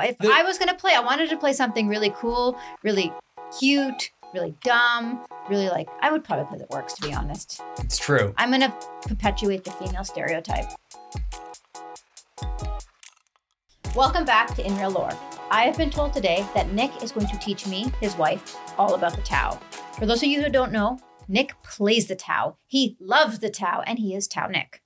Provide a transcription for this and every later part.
If The- I was gonna play, I wanted to play something really cool, really cute, really dumb, really like. I would probably play the orcs, to be honest. It's true. I'm gonna perpetuate the female stereotype. Welcome back to In Real Lore. I have been told today that Nick is going to teach me, his wife, all about the Tau. For those of you who don't know, Nick plays the Tau. He loves the Tau, and he is Tau Nick.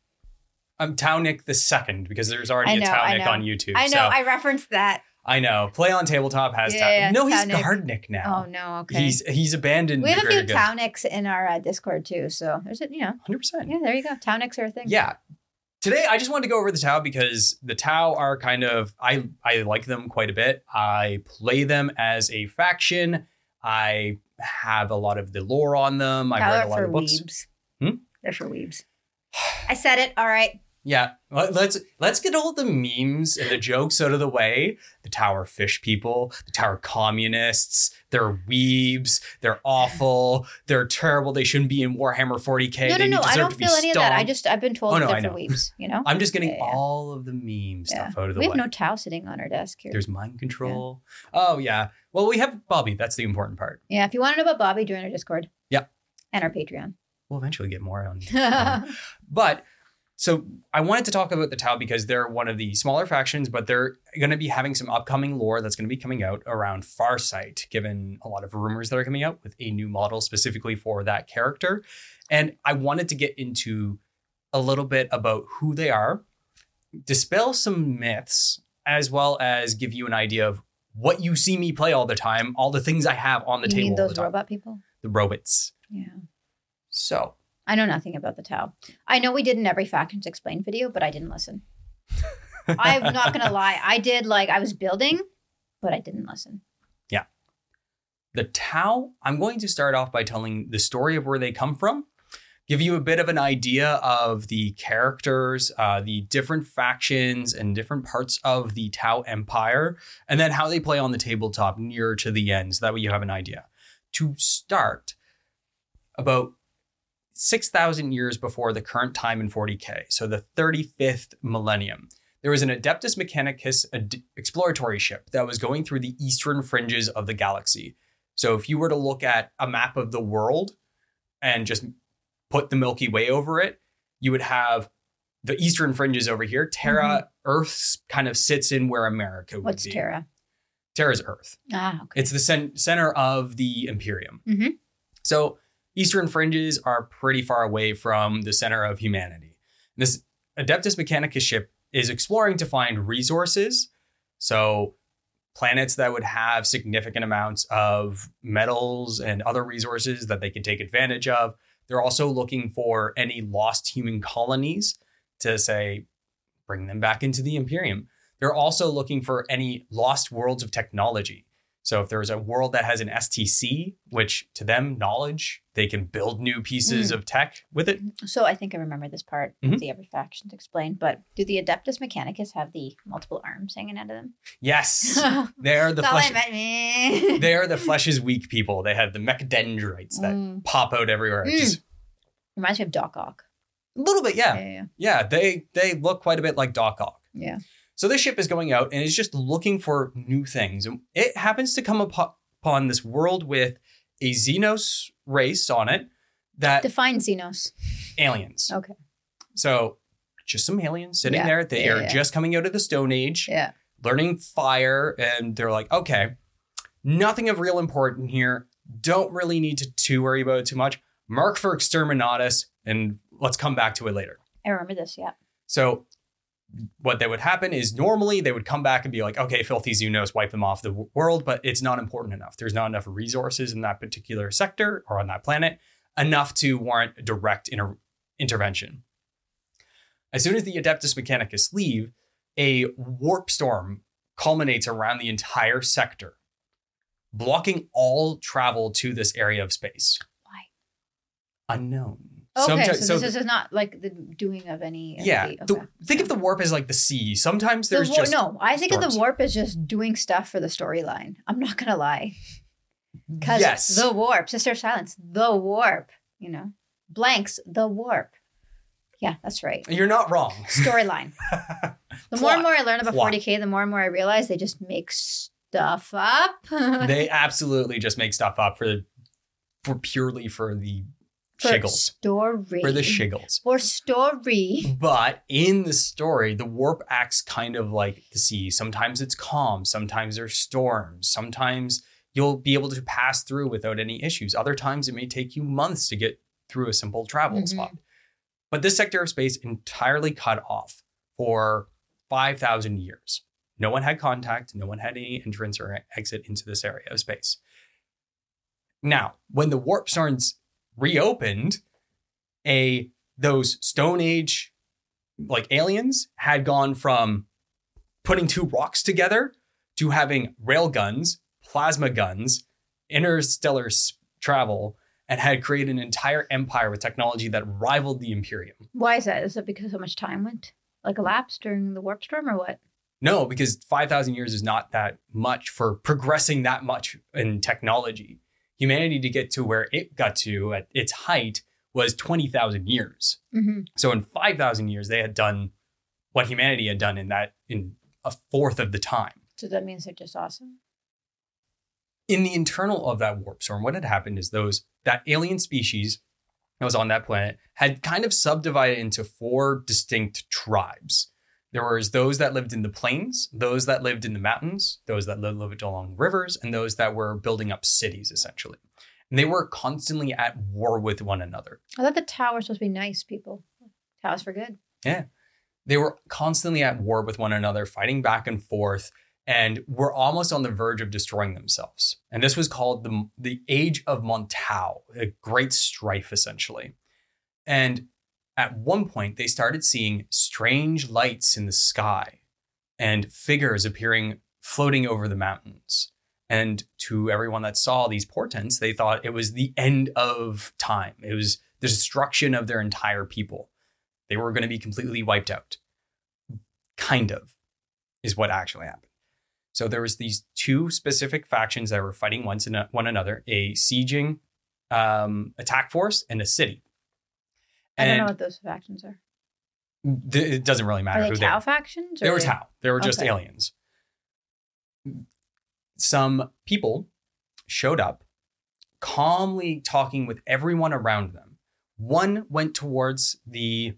I'm Tau the second because there's already a know, Tau I on YouTube. I know, so I referenced that. I know. Play on tabletop has Yeah, no, he's Tau Nick. Guard Nick now. Oh no, okay. He's he's abandoned. we have a few greater good. Tau Nicks in our uh, Discord too, so there's a you know, 100%. yeah, there you go. Tau Nicks are a thing. Yeah. Today I just wanted to go over the Tau because the Tau are kind of I I like them quite a bit. I play them as a faction. I have a lot of the lore on them. I've Tau read a lot of books. weebs. Hmm? They're for weebs. I said it. All right. Yeah, let- let's let's get all the memes and the jokes out of the way. The Tower fish people, the Tower communists, they're weebs, they're awful, they're terrible. They shouldn't be in Warhammer 40k. no, no, no. I don't feel any of that. I just I've been told Oh, that no, they're for weebs. You know. I'm just getting Yeah, yeah. all of the meme Yeah. stuff out of the way. we way. have no Tau sitting on our desk here. There's mind control. Oh yeah. Well, we have Bobby. That's the important part. yeah, if you want to know about Bobby, join our Discord. Yeah. And our Patreon. We'll eventually get more on. on- But so I wanted to talk about the Tau because they're one of the smaller factions, but they're going to be having some upcoming lore that's going to be coming out around Farsight, given a lot of rumors that are coming out with a new model specifically for that character. And I wanted to get into a little bit about who they are, dispel some myths, as well as give you an idea of what you see me play all the time, all the things I have on the you table the those time. robot people? The robots. Yeah. So I know nothing about the Tau. I know we did an every factions explained video, but I didn't listen. I'm not gonna lie. I did like I was building, but I didn't listen. Yeah. The Tau, I'm going to start off by telling the story of where they come from, give you a bit of an idea of the characters, uh, the different factions, and different parts of the Tau Empire, and then how they play on the tabletop nearer to the end, so that way you have an idea. To start, about 6,000 years before the current time in 40K, so the 35th millennium, there was an Adeptus Mechanicus ad- exploratory ship that was going through the eastern fringes of the galaxy. So if you were to look at a map of the world and just put the Milky Way over it, you would have the eastern fringes over here. Terra, Earth kind of sits in where America would What's be. Terra? Terra's Earth. Ah, okay. It's the cen- center of the Imperium. Mhm. So eastern fringes are pretty far away from the center of humanity. This Adeptus Mechanicus ship is exploring to find resources. So planets that would have significant amounts of metals and other resources that they could take advantage of. They're also looking for any lost human colonies to say bring them back into the Imperium. They're also looking for any lost worlds of technology. So if there's a world that has an STC, which to them knowledge, they can build new pieces of tech with it. So I think I remember this part Mhm. of the every factions explained. But do the Adeptus Mechanicus have the multiple arms hanging out of them? Yes, they're the That's all I flesh. They're the flesh is weak people. They have the mechadendrites that Mm. pop out everywhere. Mm. Just Reminds me of Doc Ock. a little bit, yeah. Yeah, yeah, Yeah, they they look quite a bit like Doc Ock. yeah. So this ship is going out and is just looking for new things. And it happens to come upo- upon this world with a Xenos race on it that Define Xenos. aliens. Okay. So just some aliens sitting Yeah, there. They yeah, are yeah. just coming out of the Stone Age, Yeah. learning fire, and they're like, okay, nothing of real importance here. Don't really need to, to worry about it too much. Mark for exterminatus, and let's come back to it later. I remember this. Yeah. So what that would happen is normally they would come back and be like, okay, filthy Xenos, wipe them off the world, but it's not important enough. There's not enough resources in that particular sector or on that planet enough to warrant a direct inter- intervention. As soon as the Adeptus Mechanicus leave, a warp storm culminates around the entire sector, blocking all travel to this area of space. Why? Unknown. Okay. Someti- so, this is not like the doing of any. yeah. the- the- think of the warp as like the sea. Sometimes The there's war- just no, I think of the warp as just doing stuff for the storyline. I'm not gonna lie. Because yes. the warp, Sister of Silence, the warp, you know, blanks, the warp. Yeah, that's right. You're not wrong. Storyline. The more and more I learn about Plot. 40K, the more and more I realize they just make stuff up. they absolutely just make stuff up for for purely for the shiggles. Story. For the shiggles. For story. But in the story, the warp acts kind of like the sea. Sometimes it's calm, sometimes there's storms, sometimes you'll be able to pass through without any issues. Other times it may take you months to get through a simple travel Mhm. spot. But this sector of space entirely cut off for 5,000 years. No one had contact, no one had any entrance or exit into this area of space. Now, when the warp zones reopened, a those Stone Age like aliens had gone from putting two rocks together to having rail guns, plasma guns, interstellar travel, and had created an entire empire with technology that rivaled the Imperium. Why is that? Is it because so much time went like elapsed during the warp storm or what? No, because 5,000 years is not that much for progressing that much in technology. Humanity to get to where it got to at its height was 20,000 years. Mm-hmm. So in 5,000 years, they had done what humanity had done in that in a fourth of the time. So that means they're just awesome. In the internal of that warp storm, what had happened is those that alien species that was on that planet had kind of subdivided into four distinct tribes. There was those that lived in the plains, those that lived in the mountains, those that lived along rivers, and those that were building up cities, essentially. And they were constantly at war with one another. I thought the Tau were supposed to be nice people. Towers for good. Yeah. They were constantly at war with one another, fighting back and forth, and were almost on the verge of destroying themselves. And this was called the, the Age of Montau, a great strife, essentially. And at one point, they started seeing strange lights in the sky and figures appearing floating over the mountains. And to everyone that saw these portents, they thought it was the end of time. It was the destruction of their entire people. They were going to be completely wiped out. Kind of is what actually happened. So there was these two specific factions that were fighting once in one another: a sieging um, attack force and a city. I don't know what those factions are. th- it doesn't really matter Are who they they Tau factions? or they were they- Tau. They were just Okay. aliens. Some people showed up, calmly talking with everyone around them. One went towards the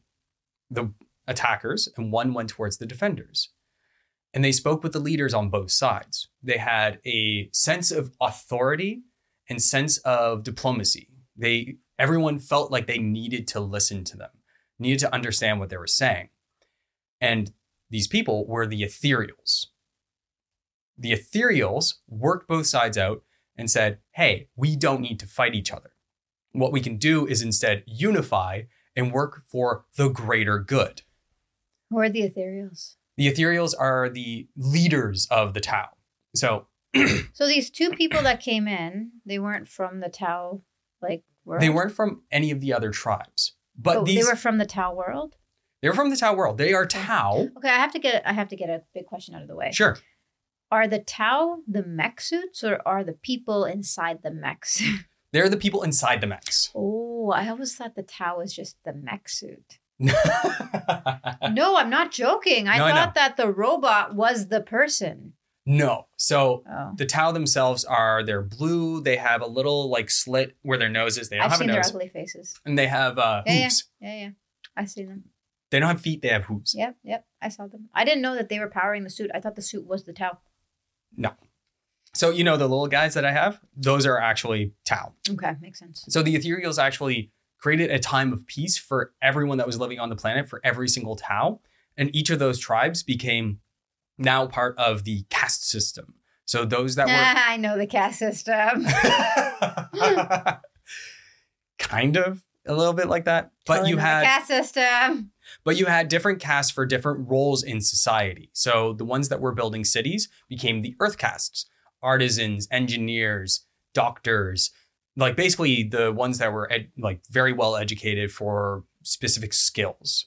the attackers, and one went towards the defenders. And they spoke with the leaders on both sides. They had a sense of authority and sense of diplomacy. They everyone felt like they needed to listen to them, needed to understand what they were saying. And these people were the ethereals. The ethereals worked both sides out and said, hey, we don't need to fight each other. What we can do is instead unify and work for the greater good. Who are the ethereals? The ethereals are the leaders of the Tau. So So these two people that came in, they weren't from the Tau like world. they weren't from any of the other tribes, but Oh, these they were from the Tau world. they're from the Tau world. They are Tau. Okay, I have to get I have to get a big question out of the way. Sure. Are the Tau the mech suits or are the people inside the mechs? They're the people inside the mechs. oh, I always thought the Tau was just the mech suit. No, I'm not joking. I No, I thought that the robot was the person. No. So Oh. the Tau themselves are they're blue. They have a little like slit where their nose is. They don't I've have a seen their ugly faces. and they have uh, Yeah, yeah. Yeah, yeah. I see them. They don't have feet. They have hooves. Yep, yep. I saw them. I didn't know that they were powering the suit. I thought the suit was the Tau. No. So you know the little guys that I have, those are actually Tau. Okay, makes sense. So the Ethereals actually created a time of peace for everyone that was living on the planet, for every single Tau, and each of those tribes became now part of the caste system. So those that were I know the caste system. kind of a little bit like that but you know the had caste system. but you had different castes for different roles in society so the ones that were building cities became the earth castes artisans engineers doctors like basically the ones that were ed- like very well educated for specific skills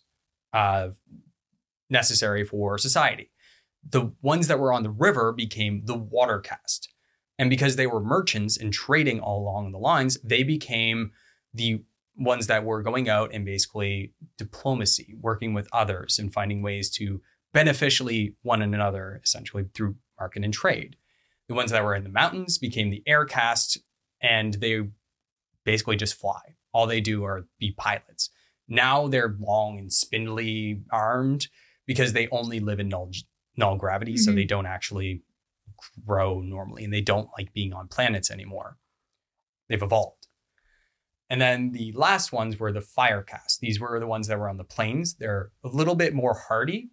uh, necessary for society the ones that were on the river became the water caste and because they were merchants and trading all along the lines they became the ones that were going out and basically diplomacy, working with others and finding ways to beneficially one another essentially through market and trade. The ones that were in the mountains became the air caste, and they basically just fly. All they do are be pilots. Now they're long and spindly armed because they only live in null, gravity, so Mhm. they don't actually grow normally and they don't like being on planets anymore. They've evolved. And then the last ones were the fire cast. These were the ones that were on the plains. They're a little bit more hardy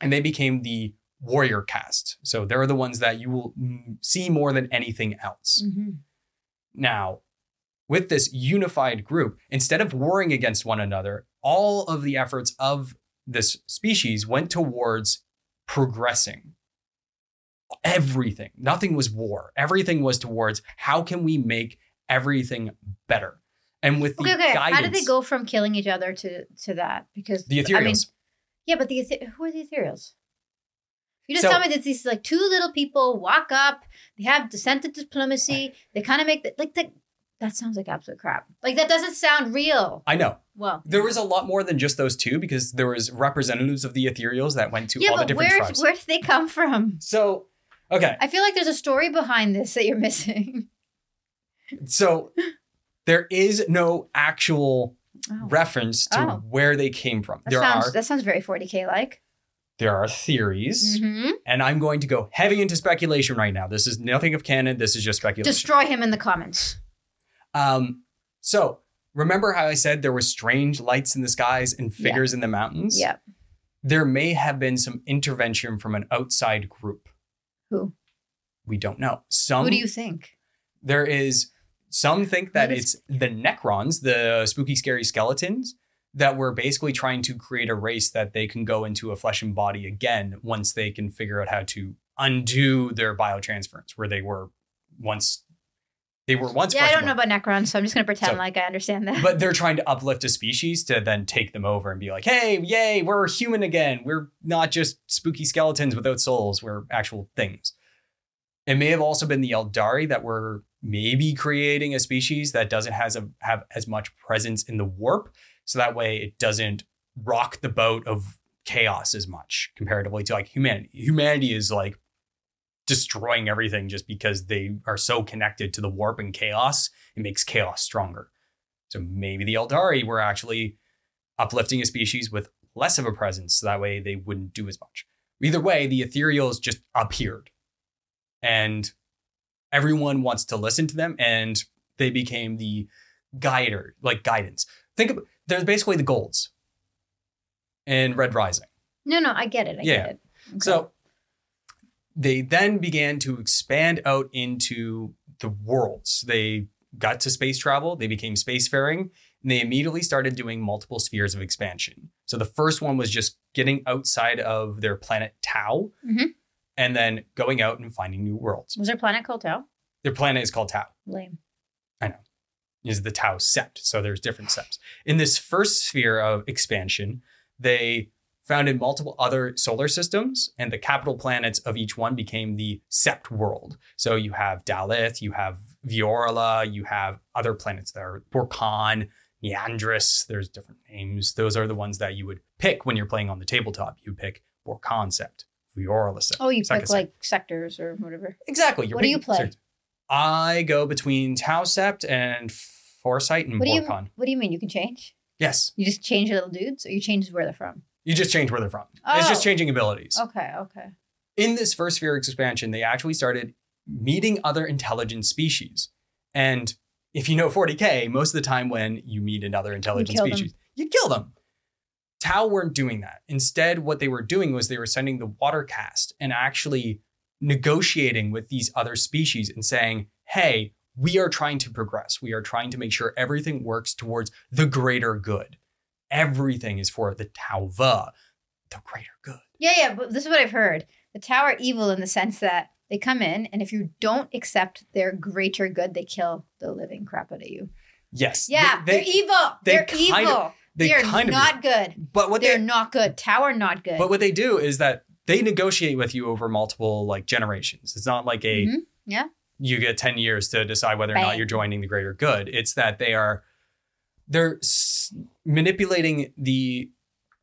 and they became the warrior cast. So they're the ones that you will see more than anything else. Mhm. Now, with this unified group, instead of warring against one another, all of the efforts of this species went towards progressing. Everything, nothing was war. Everything was towards how can we make everything better. And with the Okay, okay. guidance, How did they go from killing each other to to that? Because The I mean, yeah, but the who are the ethereals? You just So- tell me that these like two little people walk up. They have descent to diplomacy. They kind of make the, like the, that sounds like absolute crap. Like that doesn't sound real. I know Well, there was a lot more than just those two because there was representatives of the ethereals that went to yeah, all the different where tribes. where did they come from? So, okay, I feel like there's a story behind this that you're missing. so there is no actual Oh. reference to Oh. where they came from. That there sounds are that sounds very 40k like. there are theories, hmm and I'm going to go heavy into speculation right now. This is nothing of canon. This is just speculation. Destroy him in the comments. Um, so remember how I said there were strange lights in the skies and Yeah. figures in the mountains? Yeah. There may have been some intervention from an outside group. Who? We don't know. Some Who do you think? there is some think that it's the Necrons, the spooky, scary skeletons, that were basically trying to create a race that they can go into a flesh and body again once they can figure out how to undo their biotransference, where they were once they were once. Yeah, I don't know about Necrons, so I'm just gonna pretend So- like I understand that. But they're trying to uplift a species to then take them over and be like, "Hey, yay, we're human again. We're not just spooky skeletons without souls. We're actual things." It may have also been the Eldari that were maybe creating a species that doesn't has a, have as much presence in the warp, so that way it doesn't rock the boat of chaos as much comparatively to like humanity. Humanity is like destroying everything just because they are so connected to the warp and chaos. It makes chaos stronger. So maybe the Eldari were actually uplifting a species with less of a presence, so that way they wouldn't do as much. Either way, the ethereals just appeared and everyone wants to listen to them and they became the guider like guidance think of there's basically the golds in red rising no, no, I get it. I Yeah. get it. Okay. so they then began to expand out into the worlds they got to space travel they became spacefaring and they immediately started doing multiple spheres of expansion so the first one was just getting outside of their planet tau Mhm. and then going out and finding new worlds was their planet called Tau? their planet is called tau Lame. I know. Is the Tau sept. So there's different septs. In this first sphere of expansion, they founded multiple other solar systems, and the capital planets of each one became the sept world. So you have Dalith, you have Viorla, you have other planets that are Borkan, Neandris. There's different names. Those are the ones that you would pick when you're playing on the tabletop. You pick Borkan sept, Viorla sept. Oh, you pick sept. like sectors or whatever. exactly. You're What do you play? I go between Tau sept and Farsight and What do you Borkan. What do you mean? You can change? Yes. You just change the little dudes, or you change where they're from? You just change where they're from. It's just Oh. changing abilities. Okay, okay. In this first sphere expansion, they actually started meeting other intelligent species. And if you know 40K, most of the time when you meet another intelligent them. species, you kill them. Tau weren't doing that. Instead, what they were doing was they were sending the water cast and actually negotiating with these other species and saying, hey, we are trying to progress. We are trying to make sure everything works towards the greater good. Everything is for the Tauva, the greater good. Yeah, yeah. But this is what I've heard. The Tau are evil in the sense that they come in, and if you don't accept their greater good, they kill the living crap out of you. Yes. Yeah, they- they, are evil. they They're kind evil. of- they are kind of not good. But what They're they not good. Tau are not good. but what they do is that they negotiate with you over multiple like generations. It's not like a Mhm. Yeah. you get 10 years to decide whether or not you're joining the greater good. It's that they are they're s- manipulating the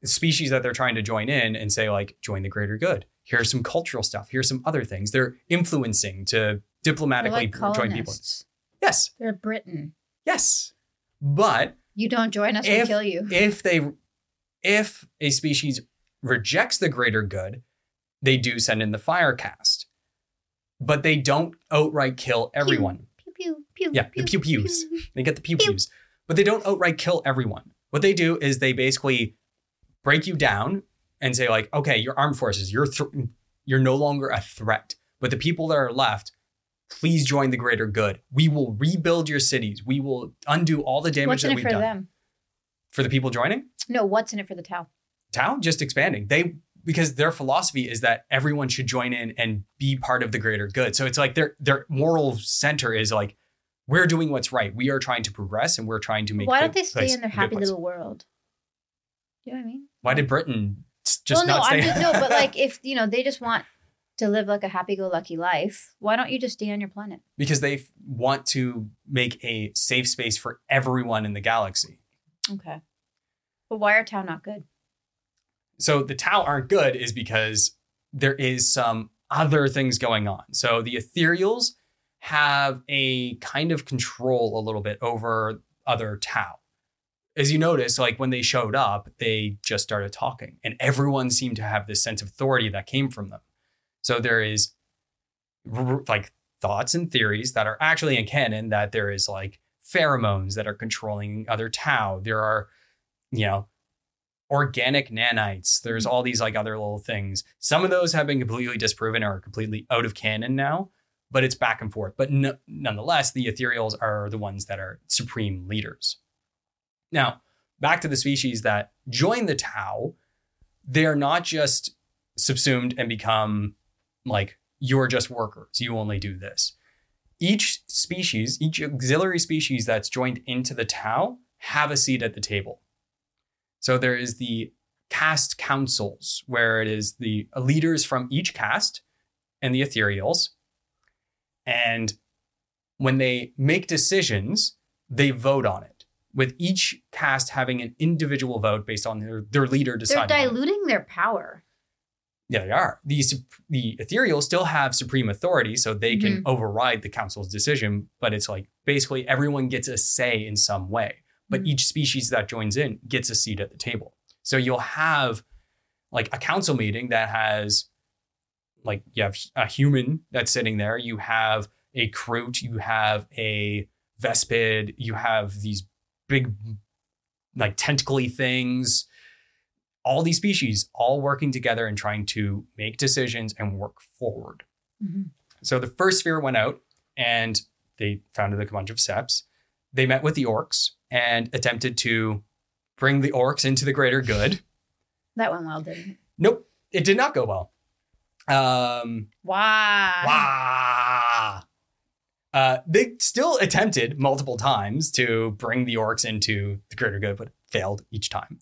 species that they're trying to join in and say like join the greater good. Here's some cultural stuff. Here's some other things. They're influencing to diplomatically like join people. Yes, They're Britain. yes. But You don't join us, we kill you. if they if a species rejects the greater good, they do send in the fire cast. But they don't outright kill everyone. Pew pew pew. Yeah, the pew pews. They get the pew pews. But they don't outright kill everyone. What they do is they basically break you down and say like, okay, your armed forces, you're th- you're no longer a threat. But the people that are left, please join the greater good. We will rebuild your cities. We will undo all the damage What's that in it we've for done. them? For the people joining, No, what's in it for the Tau? Tau just expanding. They because their philosophy is that everyone should join in and be part of the greater good. So it's like their their moral center is like we're doing what's right. We are trying to progress and we're trying to make. Why don't they stay in their happy little world? Do you know what I mean? Why did Britain just well, not no? I'm just, no, but like if you know they just want to live like a happy-go-lucky life, why don't you just stay on your planet? because they f- want to make a safe space for everyone in the galaxy. Okay. But why are Tau not good? So the Tau aren't good is because there is some other things going on. So the ethereals have a kind of control a little bit over other Tau. As you notice, like when they showed up, they just started talking, and everyone seemed to have this sense of authority that came from them. So there is like thoughts and theories that are actually in canon that there is like pheromones that are controlling other Tau. There are, you know, organic nanites. There's all these like other little things. Some of those have been completely disproven or are completely out of canon now, but it's back and forth. But no, nonetheless, the ethereals are the ones that are supreme leaders. Now, back to the species that join the Tau, they are not just subsumed and become like you're just workers. You only do this. Each species, each auxiliary species that's joined into the Tau have a seat at the table. So there is the cast councils, where it is the leaders from each cast and the ethereals. And when they make decisions, they vote on it, with each cast having an individual vote based on their, their leader They're deciding. it. diluting their power. Yeah, they are. The, the ethereals still have supreme authority, so they can Mm-hmm. override the council's decision, but it's like basically everyone gets a say in some way. But Mhm. each species that joins in gets a seat at the table. So you'll have like a council meeting that has like you have a human that's sitting there, you have a Kroot, you have a Vespid, you have these big like tentacly things all these species all working together and trying to make decisions and work forward. Mhm. So the first sphere went out and they founded a bunch of Seps. They met with the orcs and attempted to bring the orcs into the greater good. That went well, didn't it? Nope, it did not go well. Um, Wow. Wah! Uh, they still attempted multiple times to bring the orcs into the greater good, but failed each time.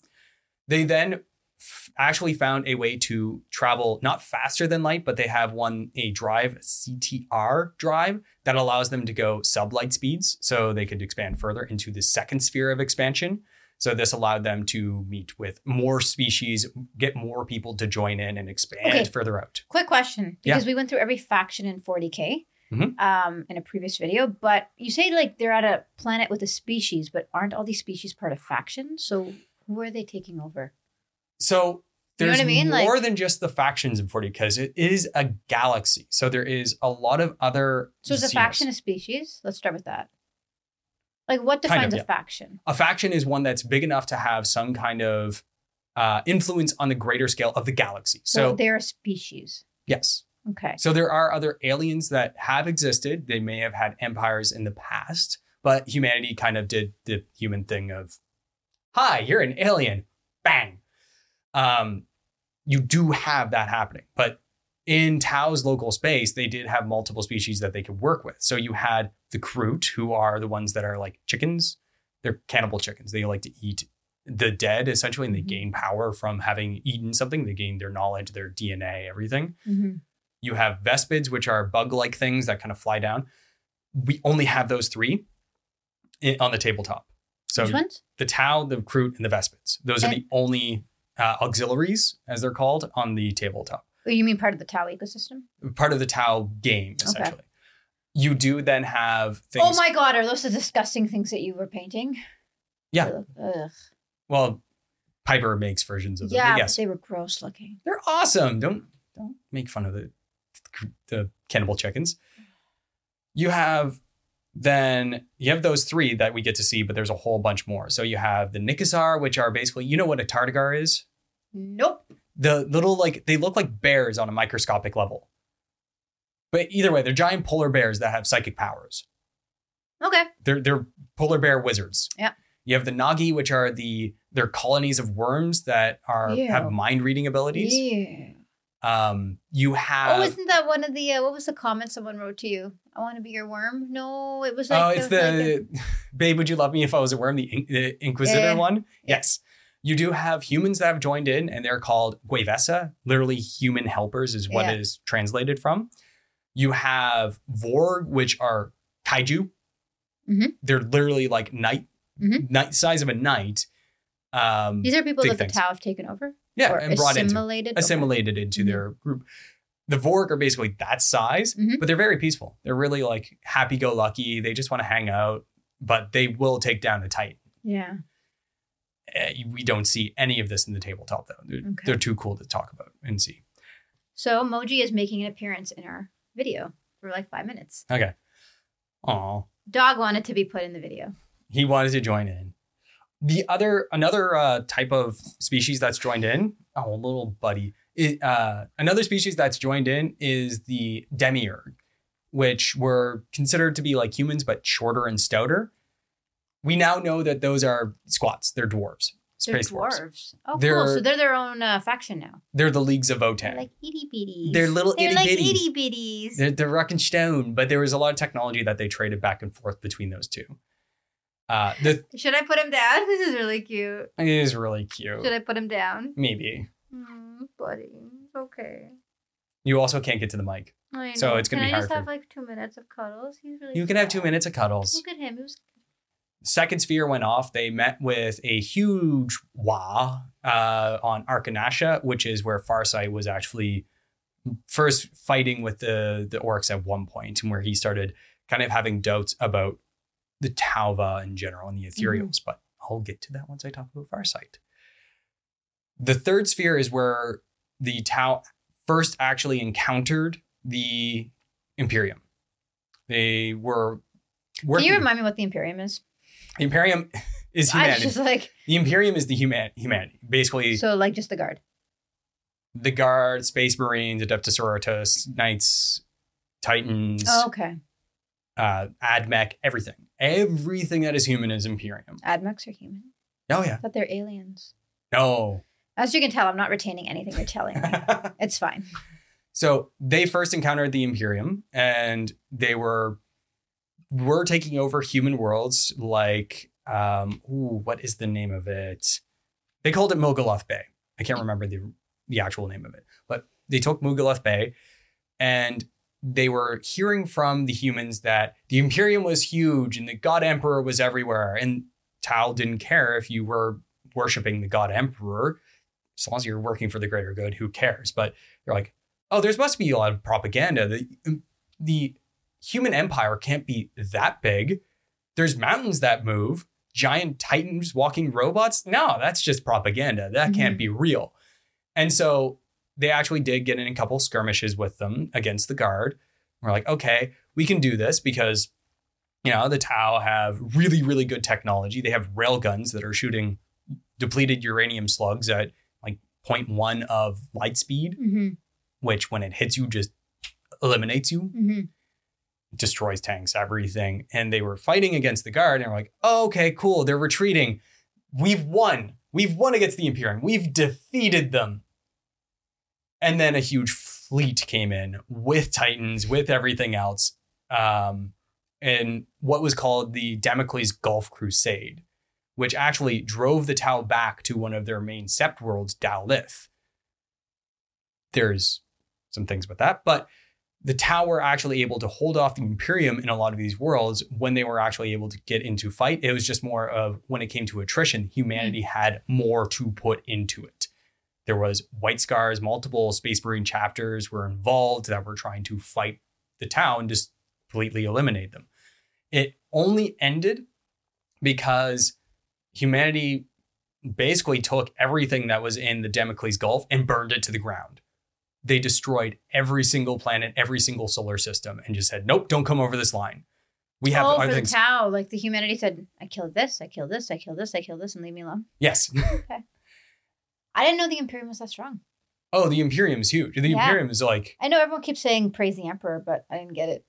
They then f- actually found a way to travel not faster than light, but they have one a drive, a CTR drive, that allows them to go sublight speeds, so they could expand further into the second sphere of expansion. So this allowed them to meet with more species, get more people to join in, and expand Okay. further out. Quick question, Yeah. because we went through every faction in 40k Mhm. um, in a previous video, but you say like they're at a planet with a species, but aren't all these species part of factions? So who are they taking over? So You know there's I mean? more Like- than just the factions in 40 because it is a galaxy. So there is a lot of other. So is a faction a species? Let's start with that. Like what Kind defines of, a yeah. faction? A faction is one that's big enough to have some kind of uh, influence on the greater scale of the galaxy. So So they're a species. yes, Okay. so there are other aliens that have existed. They may have had empires in the past, but humanity kind of did the human thing of, "Hi, you're an alien." Bang. Um, you do have that happening, but in Tau's local space, they did have multiple species that they could work with. So you had the Kroot, who are the ones that are like chickens. They're cannibal chickens. They like to eat the dead essentially, and they Mhm. gain power from having eaten something. They gain their knowledge, their DNA, everything. Mhm. You have Vespids, which are bug-like things that kind of fly down. We only have those three on the tabletop. So Which ones? the Tau, the Kroot, and the Vespids. Those are the only uh, auxiliaries, as they're called, on the tabletop. Oh, you mean part of the Tau ecosystem? Part of the Tau game, essentially. You do then have oh things. Oh my god, are those the disgusting things that you were painting? Yeah. Ugh. Well, Piper makes versions of them. Yeah, yes, they were gross looking. they're awesome. Don't don't make fun of the the cannibal chickens. You have then you have those three that we get to see, but there's a whole bunch more. So you have the Nicassar, which are basically you know what a tardigrade is? Nope. The little like they look like bears on a microscopic level. But either way, they're giant polar bears that have psychic powers. Okay. They're they're polar bear wizards. Yeah. You have the Nagi, which are the they're colonies of worms that are Ew. have mind reading abilities. Yeah. Um, you have oh, isn't that one of the uh, what was the comment someone wrote to you? I want to be your worm. No, it was like oh, it's it was like a- the babe. Would you love me if I was a worm? The, in- the Inquisitor Yeah. one. Yes. You do have humans that have joined in, and they're called Guevesa. Literally, human helpers is what Yeah. it is translated from. You have Vorg, which are kaiju. Mhm. They're literally like night, Mhm. night size of a knight. Um, these are people that the things. Tau have taken over. yeah, or and brought assimilated. Okay. assimilated into Mhm. their group. The Vorg are basically that size, Mhm. but they're very peaceful. They're really like happy go lucky. They just want to hang out, but they will take down a Titan. Yeah. Uh, we don't see any of this in the tabletop though. They're, Okay. they're too cool to talk about and see. So Moji is making an appearance in our video for like five minutes. Okay. Aw. Dog wanted to be put in the video. He wanted to join in. The other another uh, type of species that's joined in, oh a little buddy. It, uh, another species that's joined in is the demiurge, which were considered to be like humans but shorter and stouter. We now know that those are squats. They're dwarves, They're space dwarves. dwarves. Oh, cool. They're- So they're their own uh, faction now. They're the leagues of They're Votan. like itty bitties. They're little They're itty like bitty. itty bitties. They're, they're rock and stone, but there was a lot of technology that they traded back and forth between those two. Uh, the Should I put him down? This is really cute. it is really cute. Should I put him down? Maybe Mm, buddy, okay. you also can't get to the mic. I know. So it's gonna can be I hard just for- have like two minutes of cuddles? He's really. You can have two minutes of cuddles. Look at him. He was. Second sphere went off. They met with a huge wah uh, on Arkunasha, which is where Farsight was actually first fighting with the the orcs at one point, and where he started kind of having doubts about the Tauva in general and the ethereals. But I'll get to that once I talk about Farsight. The third sphere is where the Tau first actually encountered the Imperium. They were Can you remind me what the Imperium is? The Imperium is I humanity. just like the Imperium is the human humanity. Basically, so like just the guard. the Guard, Space Marines, Adeptus Sororitas, Knights, Titans, Oh, okay. uh, Admech, everything. Everything that is human is Imperium. Admechs are human, Oh yeah. but they're aliens. No. As you can tell, I'm not retaining anything you're telling me. it's fine. so they first encountered the Imperium, and they were were taking over human worlds like um ooh, what is the name of it? They called it Mogoloth Bay. I can't remember the the actual name of it, but they took Mogoloth Bay and they were hearing from the humans that the Imperium was huge and the God Emperor was everywhere. And Tau didn't care if you were worshiping the God Emperor, as long as you're working for the greater good, who cares? But they're like, oh, there must be a lot of propaganda. The, the human empire can't be that big. There's mountains that move, giant titans walking robots. No, that's just propaganda. That can't be real. And so they actually did get in a couple skirmishes with them against the guard. We're like, okay, we can do this because, you know, the Tau have really, really good technology. They have rail guns that are shooting depleted uranium slugs at like 0.1 of light speed, Mm-hmm. which when it hits you just eliminates you, Mm-hmm. Destroys tanks, everything. And they were fighting against the guard and we're like, oh, okay, cool. They're retreating. We've won. We've won against the Imperium. We've defeated them. And then a huge fleet came in with Titans, with everything else. Um, and what was called the Damocles Gulf Crusade, which actually drove the Tau back to one of their main sept worlds, Dalith. There's some things with that, but the Tau were actually able to hold off the Imperium in a lot of these worlds when they were actually able to get into fight. It was just more of when it came to attrition, humanity mm. had more to put into it. There was White Scars, multiple Space Marine chapters were involved that were trying to fight the Tau and just completely eliminate them. It only ended because humanity basically took everything that was in the Damocles Gulf and burned it to the ground. They destroyed every single planet, every single solar system, and just said, "Nope, don't come over this line." We have oh, other for the things. Tau, like the humanity said, I killed this, I killed this, I killed this, I killed this, and leave me alone. yes. okay. I didn't know the Imperium was that strong. Oh, the Imperium is huge. The Yeah. Imperium is like I know everyone keeps saying praise the Emperor, but I didn't get it.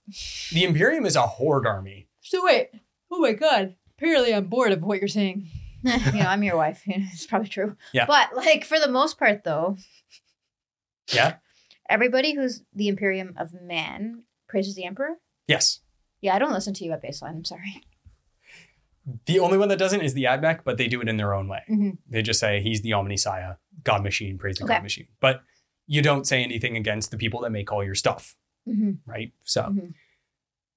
the Imperium is a horde army. So wait, oh my god. Apparently I'm bored of what you're saying. you know, I'm your wife. It's probably true. Yeah. But like for the most part though, Yeah. Everybody who's the Imperium of man praises the Emperor. Yes. Yeah, I don't listen to you at baseline. I'm sorry. The only one that doesn't is the Admech, but they do it in their own way. Mhm. They just say he's the Omnissiah, God machine, praise the Okay. God machine. But you don't say anything against the people that make all your stuff, Mm-hmm. right? So Mhm.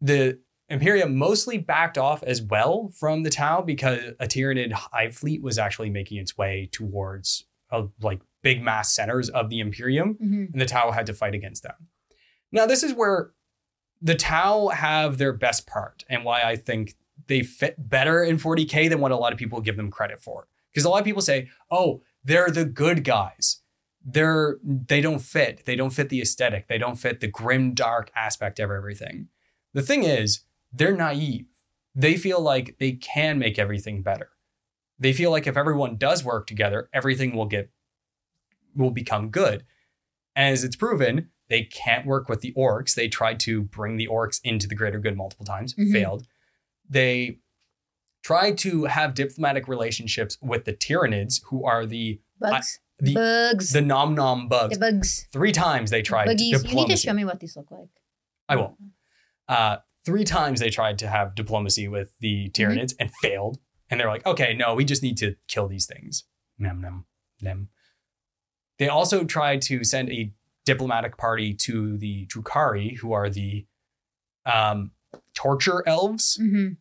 the Imperium mostly backed off as well from the Tau because a Tyranid hive fleet was actually making its way towards uh, like big mass centers of the Imperium. hmm and the Tau had to fight against them. Now, this is where the Tau have their best part, and why I think they fit better in 40k than what a lot of people give them credit for. Because a lot of people say, "Oh, they're the good guys. They're they don't fit. They don't fit the aesthetic. They don't fit the grim, dark aspect of everything." The thing is, they're naive. They feel like they can make everything better. They feel like if everyone does work together, everything will get will become good. As it's proven, they can't work with the orcs. They tried to bring the orcs into the greater good multiple times, Mhm. failed. They tried to have diplomatic relationships with the Tyranids, who are the Bugs. the bugs. the nom nom bugs. the bugs. Three times they tried Buggies. You need to show me what these look like. I will. Uh, three times they tried to have diplomacy with the Tyranids and failed. And they're like, okay, no, we just need to kill these things. Nem, nem, nem. They also tried to send a diplomatic party to the Drukhari, who are the um, torture elves. Mm-hmm.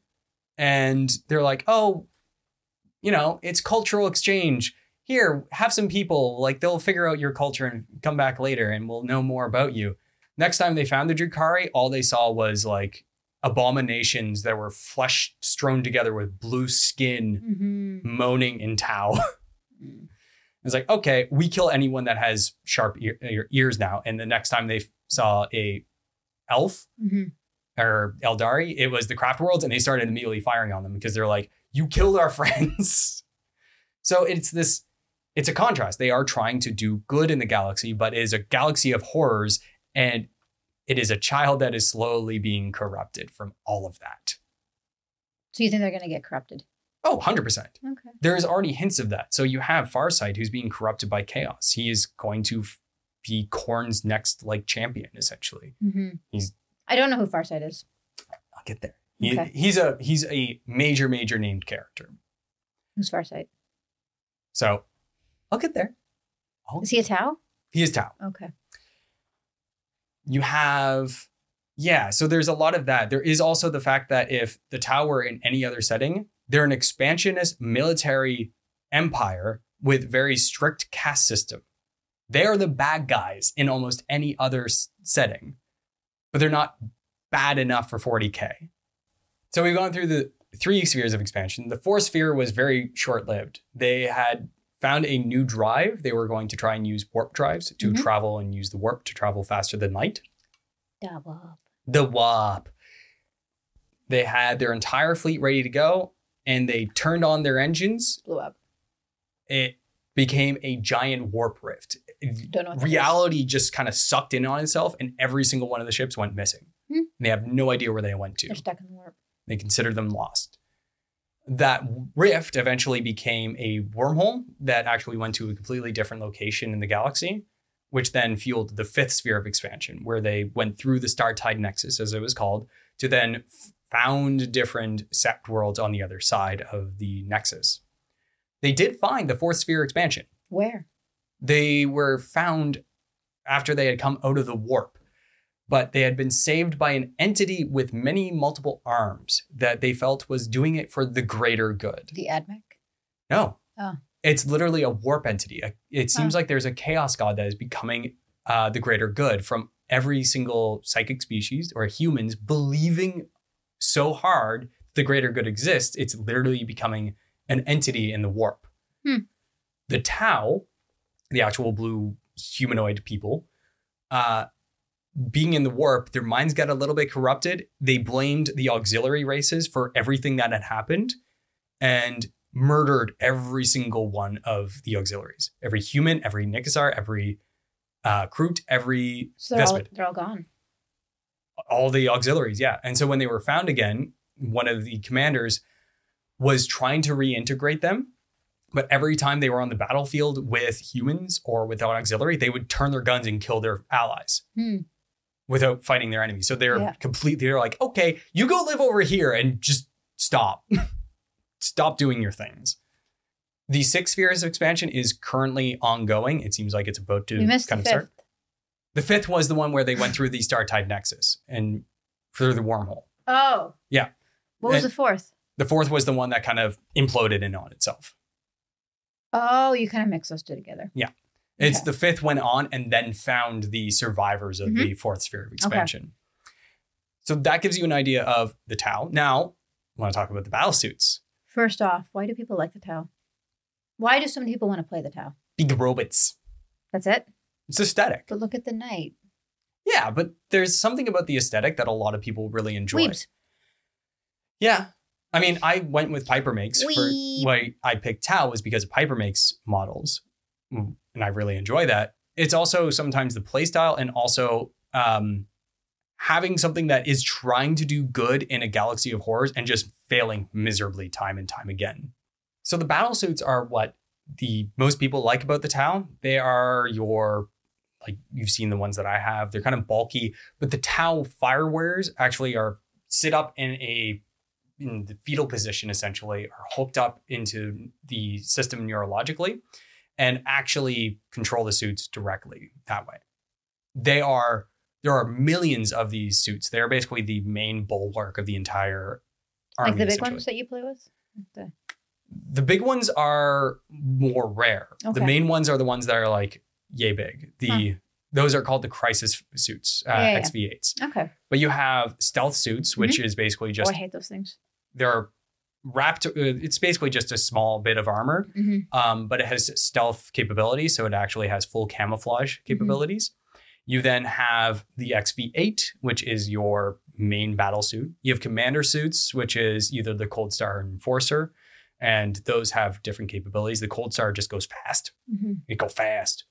And they're like, oh, you know, it's cultural exchange. Here, have some people, like they'll figure out your culture and come back later and we'll know more about you. Next time they found the Drukhari, all they saw was like abominations that were flesh strewn together with blue skin Mm-hmm. moaning in Tau. It's like, okay, we kill anyone that has sharp ear, ear- ears now. And the next time they saw a elf Mm-hmm. or Eldari, it was the craft worlds, and they started immediately firing on them because they're like, "You killed our friends." so it's this, it's a contrast. They are trying to do good in the galaxy, but it is a galaxy of horrors, and it is a child that is slowly being corrupted from all of that. So you think they're gonna get corrupted? Oh, 100%. Okay. There is already hints of that. So you have Farsight who's being corrupted by chaos. He is going to f- be Khorne's next like champion, essentially. Mm-hmm. He's- I don't know who Farsight is. I'll get there. He- Okay. he's a he's a major, major named character. Who's Farsight? So I'll get there. I'll- Is he a Tau? he is Tau. Okay. You have, yeah. So there's a lot of that. There is also the fact that if the Tau were in any other setting, they're an expansionist military empire with very strict caste system. They are the bad guys in almost any other setting, but they're not bad enough for 40k. So we've gone through the three spheres of expansion. The fourth sphere was very short lived. They had found a new drive. They were going to try and use warp drives to Mhm. travel and use the warp to travel faster than light. The warp. The warp. They had their entire fleet ready to go and they turned on their engines. Blew up. It became a giant warp rift. Don't know what that is. Reality just kind of sucked in on itself and every single one of the ships went missing. Hmm. They have no idea where they went to. They're stuck in the warp. They considered them lost. That rift eventually became a wormhole that actually went to a completely different location in the galaxy, which then fueled the fifth sphere of expansion, where they went through the Startide Nexus, as it was called, to then f- found different sept worlds on the other side of the Nexus. They did find the fourth sphere expansion Where? they were found after they had come out of the warp, but they had been saved by an entity with many multiple arms that they felt was doing it for the greater good. The Admech. No. Oh. It's literally a warp entity. It seems like there's a chaos god that is becoming uh, the greater good from every single psychic species or humans believing so hard the greater good exists. It's literally becoming an entity in the warp. Hmm. The Tau, the actual blue humanoid people, uh, being in the warp, their minds got a little bit corrupted. They blamed the auxiliary races for everything that had happened and murdered every single one of the auxiliaries. Every human, every Nicassar, every uh, Kroot, every So they're all, they're all gone. All the auxiliaries, yeah. And so when they were found again, one of the commanders was trying to reintegrate them. But every time they were on the battlefield with humans or without auxiliary, they would turn their guns and kill their allies Hmm. without fighting their enemies. So they're Yeah. completely, they're like, okay, you go live over here and just stop. stop doing your things. The six spheres of expansion is currently ongoing. It seems like it's about to kind of fifth. start. The fifth was the one where they went through the Startide Nexus and through the wormhole. Oh. Yeah. What was And- the fourth? The fourth was the one that kind of imploded in on itself. Oh, you kind of mix those two together. Yeah. It's Okay. the fifth went on and then found the survivors of Mm-hmm. the fourth sphere of expansion. So that gives you an idea of the Tau. Now, I want to talk about the battle suits. First off, why do people like the Tau? Why do so many people want to play the Tau? Big robots. That's it. It's aesthetic. But look at the night. Yeah, but there's something about the aesthetic that a lot of people really enjoy. Weeps. Yeah. I mean, I went with Piper Makes for why I picked Tau was because Piper Makes models, Mm, and I really enjoy that. It's also sometimes the playstyle and also um, having something that is trying to do good in a galaxy of horrors and just failing miserably time and time again. So the battle suits are what the most people like about the Tau. They are your like you've seen the ones that I have. They're kind of bulky, but the Tau firewares actually are sit up in a in the fetal position essentially are hooked up into the system neurologically and actually control the suits directly that way. They are there are millions of these suits. They're basically the main bulwark of the entire army. like the big ones that you play with? The- The big ones are more rare. The main ones are the ones that are like yay big. The Huh. those are called the crisis suits, uh, Yeah, yeah, yeah. XV8s. Okay. But you have stealth suits, which is basically oh, just I hate those things. they're wrapped. Uh, it's basically just a small bit of armor, hmm um, but it has stealth capabilities, so it actually has full camouflage capabilities. You then have the XV8, which is your main battle suit. You have commander suits, which is either the Coldstar or Enforcer, and those have different capabilities. The Coldstar just goes fast; hmm it go fast.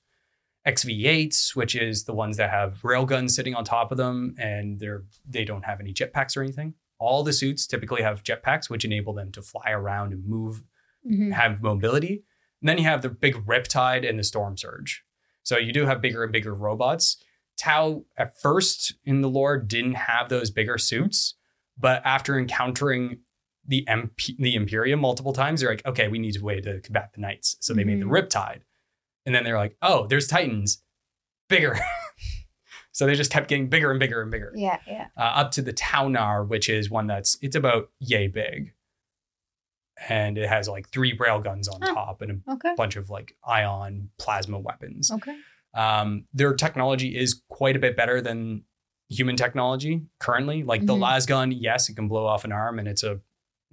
XV8s, which is the ones that have railguns sitting on top of them, and they're they don't have any jetpacks or anything. All the suits typically have jetpacks, which enable them to fly around and move hmm have mobility. And then you have the big Riptide and the Stormsurge. So you do have bigger and bigger robots. Tau at first in the lore didn't have those bigger suits, but after encountering the MP- the Imperium multiple times, they're like, okay, we need a way to combat the Knights. So they made the Riptide. And then they're like, oh, there's Titans, bigger. so they just kept getting bigger and bigger and bigger Yeah, yeah. uh, up to the Ta'unar, which is one that's it's about yay big, and it has like three railguns on Huh. top and a Okay. bunch of like ion plasma weapons. Okay. Um, their technology is quite a bit better than human technology currently. Like the Mhm. lasgun, yes, it can blow off an arm, and it's a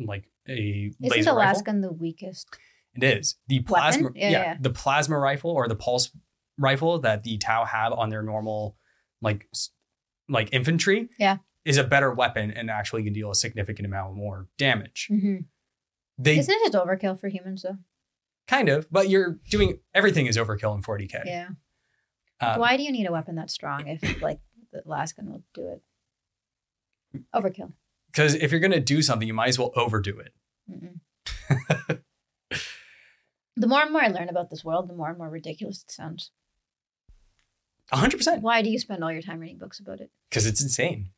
like a Isn't the rifle. Lasgun the weakest? It is the plasma. Yeah, Yeah, yeah. the plasma rifle or the pulse rifle that the Tau have on their normal, like, like infantry. Yeah. is a better weapon and actually can deal a significant amount more damage. hmm They Isn't it just overkill for humans though? kind of, but you're doing everything is overkill in 40k. Yeah. Um, Why do you need a weapon that strong if like the Lasgun will do it? Overkill. Because if you're gonna do something, you might as well overdo it. The more and more I learn about this world, the more and more ridiculous it sounds. 100 percent Why do you spend all your time reading books about it? because it's insane.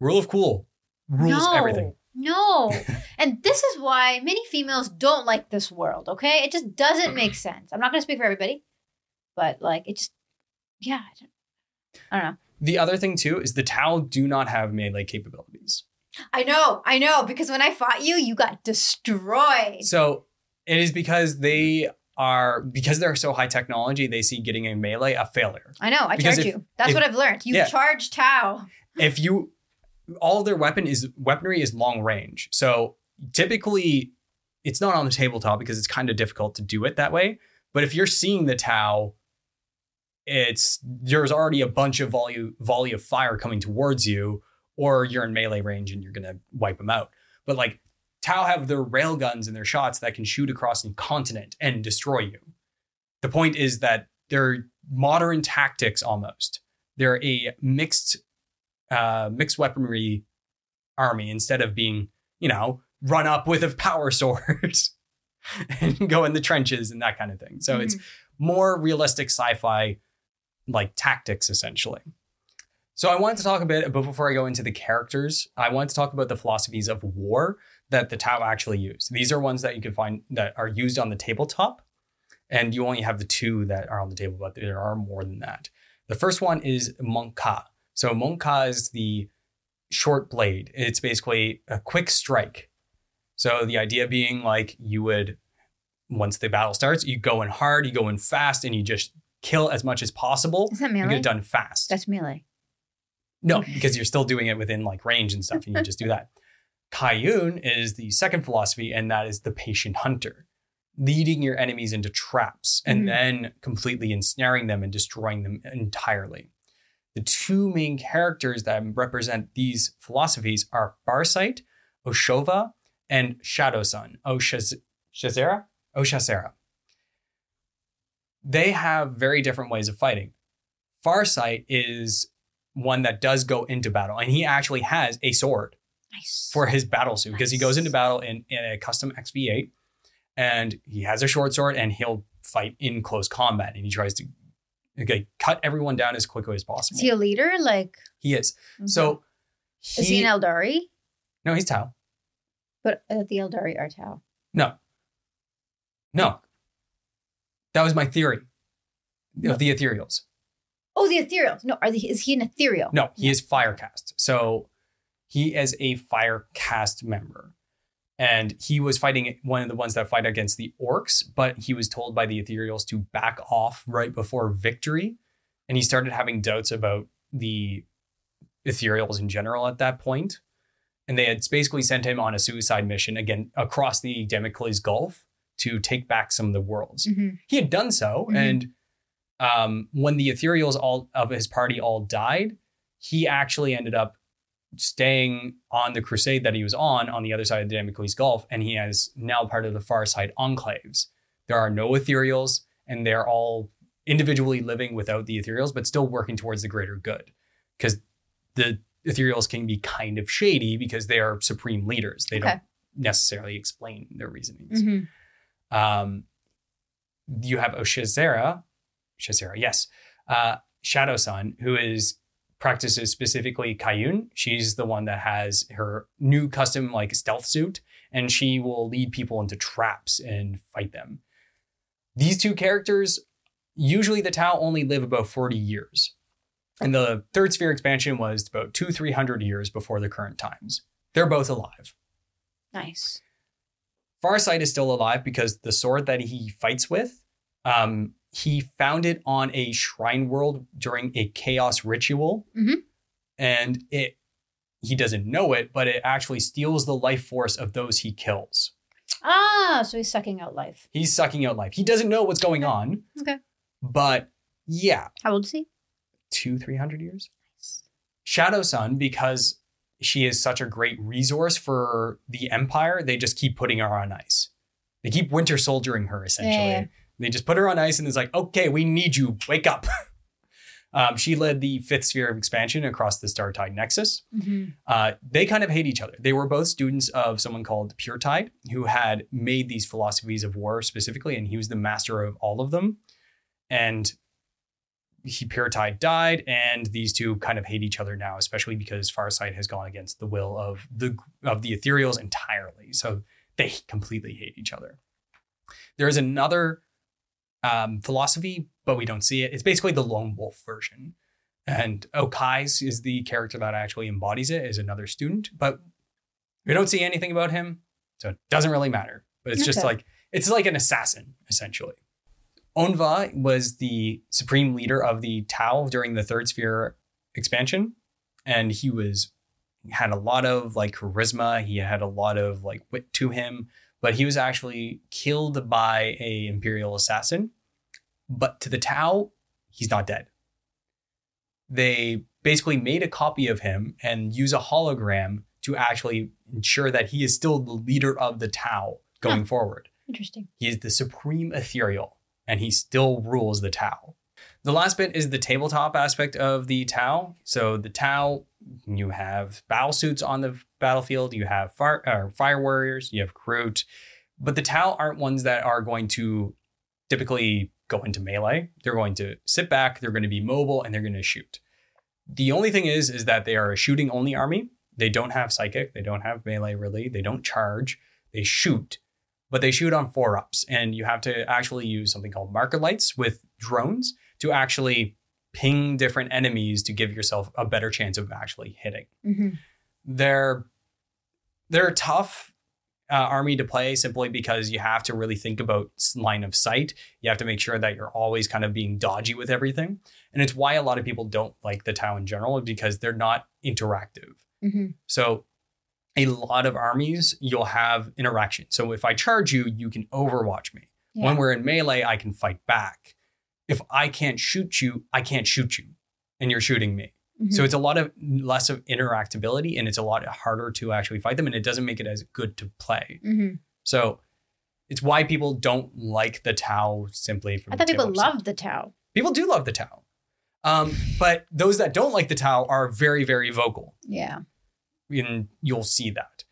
Rule of cool rules no, everything. No. and this is why many females don't like this world, okay? It just doesn't make sense. I'm not going to speak for everybody, but like it just, yeah. I don't, I don't know. The other thing too is the Tau do not have melee capabilities. I know, I know, because when I fought you, you got destroyed. So it is because they are because they're so high technology, they see getting a melee a failure. I know. I Because charge if- you. That's if- what I've learned. You Yeah. charge Tau. if you all of their weapon is weaponry is long range so typically it's not on the tabletop because it's kind of difficult to do it that way but if you're seeing the tau it's there's already a bunch of volley volley of fire coming towards you or you're in melee range and you're gonna wipe them out but like tau have their railguns and their shots that can shoot across a continent and destroy you the point is that they're modern tactics almost they're a mixed uh, mixed weaponry army instead of being, you know, run up with a power sword and go in the trenches and that kind of thing. So it's more realistic sci-fi like tactics essentially. So I wanted to talk a bit, but before I go into the characters, I want to talk about the philosophies of war that the Tau actually use. These are ones that you can find that are used on the tabletop, and you only have the two that are on the table, but there are more than that. The first one is Mont'ka. So Mont'ka is the short blade. It's basically a quick strike. So the idea being like you would, once the battle starts, you go in hard, you go in fast, and you just kill as much as possible. Is that melee? You get it done fast. That's melee. No, because you're still doing it within like range and stuff, and you just do that. Kauyon is the second philosophy, and that is the patient hunter, leading your enemies into traps and Mhm. then completely ensnaring them and destroying them entirely. The two main characters that represent these philosophies are Farsight, O'Shovah, and Shadowsun, Oshaz- Shaserra? O'Shaserra. They have very different ways of fighting. Farsight is one that does go into battle, and he actually has a sword Nice. for his battle suit because he goes into battle in, in a custom XV8 and he has a short sword and he'll fight in close combat and he tries to okay, cut everyone down as quickly as possible. Is he a leader? Like, he is. So he, is he an Eldari? no, he's Tau. But uh, the Eldari are Tau. No. No. That was my theory of the ethereals. Oh, the ethereals. No, are the, is he an ethereal? No, he is Firecast. So he is a Firecast member. And he was fighting one of the ones that fight against the orcs, but he was told by the ethereals to back off right before victory. And he started having doubts about the ethereals in general at that point. And they had basically sent him on a suicide mission again across the Damocles Gulf to take back some of the worlds Mhm. he had done so Mhm. and um, when the ethereals all of his party all died he actually ended up staying on the crusade that he was on on the other side of the Damocles Gulf and he is now part of the Farsight Enclaves there are no ethereals and they're all individually living without the ethereals but still working towards the greater good because the ethereals can be kind of shady because they are supreme leaders they Okay. don't necessarily explain their reasonings Mhm. um, you have O'Shaserra, Shaserra, yes, uh, Shadowsun, who is practices specifically Kauyon. She's the one that has her new custom like stealth suit, and she will lead people into traps and fight them. These two characters, usually the Tau only live about 40 years. And the third sphere expansion was about two, 300 years before the current times. They're both alive. Nice. Farsight is still alive because the sword that he fights with, um, he found it on a shrine world during a chaos ritual, Mhm. and it he doesn't know it, but it actually steals the life force of those he kills. Ah, so he's sucking out life. He's sucking out life. He doesn't know what's going on, Okay. but yeah, How old is he? two three hundred years. Shadowsun, because she is such a great resource for the Empire, they just keep putting her on ice. They keep winter soldiering her essentially. Yeah, yeah. They just put her on ice and it's like, okay, we need you. Wake up. um, she led the fifth sphere of expansion across the Startide Nexus. Mhm. Uh, they kind of hate each other. They were both students of someone called Puretide, who had made these philosophies of war specifically, and he was the master of all of them. And he Puretide died, and these two kind of hate each other now, especially because Farsight has gone against the will of the of the Ethereals entirely. So they completely hate each other. There is another um, philosophy, but we don't see it. It's basically the lone wolf version. And O'Kais is the character that actually embodies it, is another student, but we don't see anything about him, so it doesn't really matter. But it's just like it's like an assassin essentially. Aun'va was the supreme leader of the Tau during the Third Sphere expansion, and he was had a lot of like charisma. He had a lot of like wit to him, but he was actually killed by a Imperial assassin. But to the Tau, he's not dead. They basically made a copy of him and use a hologram to actually ensure that he is still the leader of the Tau going Huh. forward. Interesting. He is the supreme ethereal, and he still rules the Tau. The last bit is the tabletop aspect of the Tau. So the Tau, you have battle suits on the battlefield, you have fire, uh, fire warriors, you have Kroot, but the Tau aren't ones that are going to typically go into melee. They're going to sit back, they're going to be mobile, and they're going to shoot. The only thing is, is that they are a shooting only army. They don't have psychic, they don't have melee really, they don't charge, they shoot but they shoot on four ups and you have to actually use something called markerlights with drones to actually ping different enemies to give yourself a better chance of actually hitting hmm they're they're a tough uh, army to play simply because you have to really think about line of sight you have to make sure that you're always kind of being dodgy with everything and it's why a lot of people don't like the town in general because they're not interactive hmm so a lot of armies, you'll have interaction. So if I charge you, you can overwatch me. Yeah. When we're in melee, I can fight back. If I can't shoot you, I can't shoot you. And you're shooting me. Mhm. So it's a lot of less of interactability and it's a lot harder to actually fight them. And it doesn't make it as good to play. Mhm. So it's why people don't like the Tau simply from I thought people loved the Tau. people do love the Tau. Um, but those that don't like the Tau are very, very vocal Yeah. and you'll see that.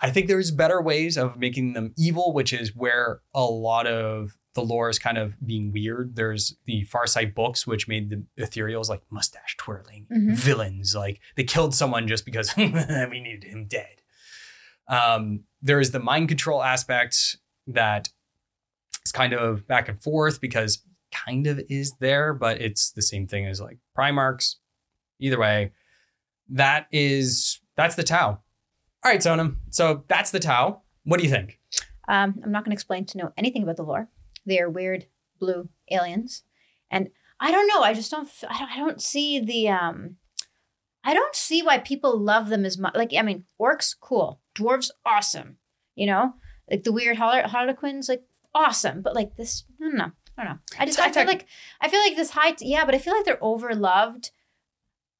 I think there's better ways of making them evil, which is where a lot of the lore is kind of being weird. There's the Farsight books, which made the ethereals like mustache twirling Mhm. villains. Like they killed someone just because we needed him dead. Um, there is the mind control aspect that is kind of back and forth because kind of is there, but it's the same thing as like Primarchs. Either way, that is that's the Tau. All right, Sonam. So that's the Tau. What do you think? Um, I'm not going to explain to know anything about the lore. They are weird blue aliens, and I don't know. I just don't. I don't, I don't see the. Um, I don't see why people love them as much. Like, I mean, orcs, cool. Dwarves, awesome. You know, like the weird har- harlequins, like awesome. But like this, I don't know. I don't know. I just. I feel like. I feel like this high. yeah, but I feel like they're overloved.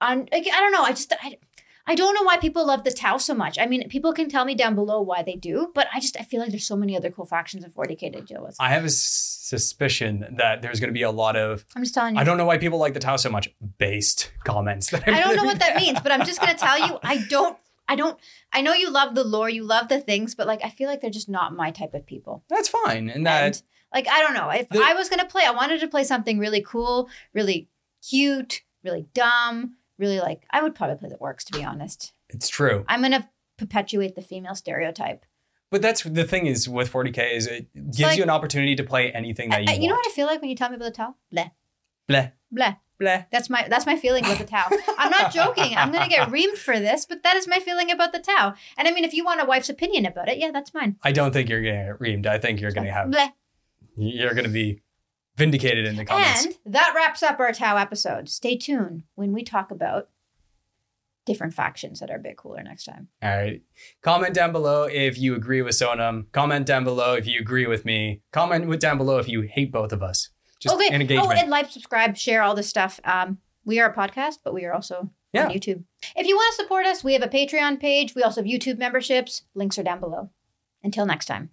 On. Like, I don't know. I just. I, I don't know why people love the Tau so much. I mean, people can tell me down below why they do, but I just I feel like there's so many other cool factions in 40k to deal with. I have a suspicion that there's going to be a lot of I'm just telling you. I don't know why people like the Tau so much based comments. That I'm I don't know what that means, but I'm just gonna tell you, I don't I don't I know you love the lore, you love the things, but like I feel like they're just not my type of people. That's fine, and that and like I don't know. If The- I was gonna play, I wanted to play something really cool, really cute, really dumb, really like I would probably play the orcs to be honest. it's true. I'm gonna perpetuate the female stereotype. But that's the thing is with 40k is it gives like- you an opportunity to play anything that I- you I- you know what I feel like when you tell me about the Tau? Bleh. Bleh, Bleh. bleh. That's my that's my feeling about the Tau. I'm not joking. I'm gonna get reamed for this, but that is my feeling about the Tau. And I mean, if you want a wife's opinion about it, yeah, that's mine. I don't think you're going to get reamed. I think you're going to have Bleh. you're going to be vindicated in the comments. And that wraps up our Tau episode. Stay tuned when we talk about different factions that are a bit cooler next time. All right. Comment down below if you agree with Sonam. Comment down below if you agree with me. Comment with down below if you hate both of us. Just okay. an engagement. Oh, and like, subscribe, share all this stuff. Um, we are a podcast, but we are also Yeah. on YouTube. If you want to support us, we have a Patreon page. We also have YouTube memberships. Links are down below. Until next time.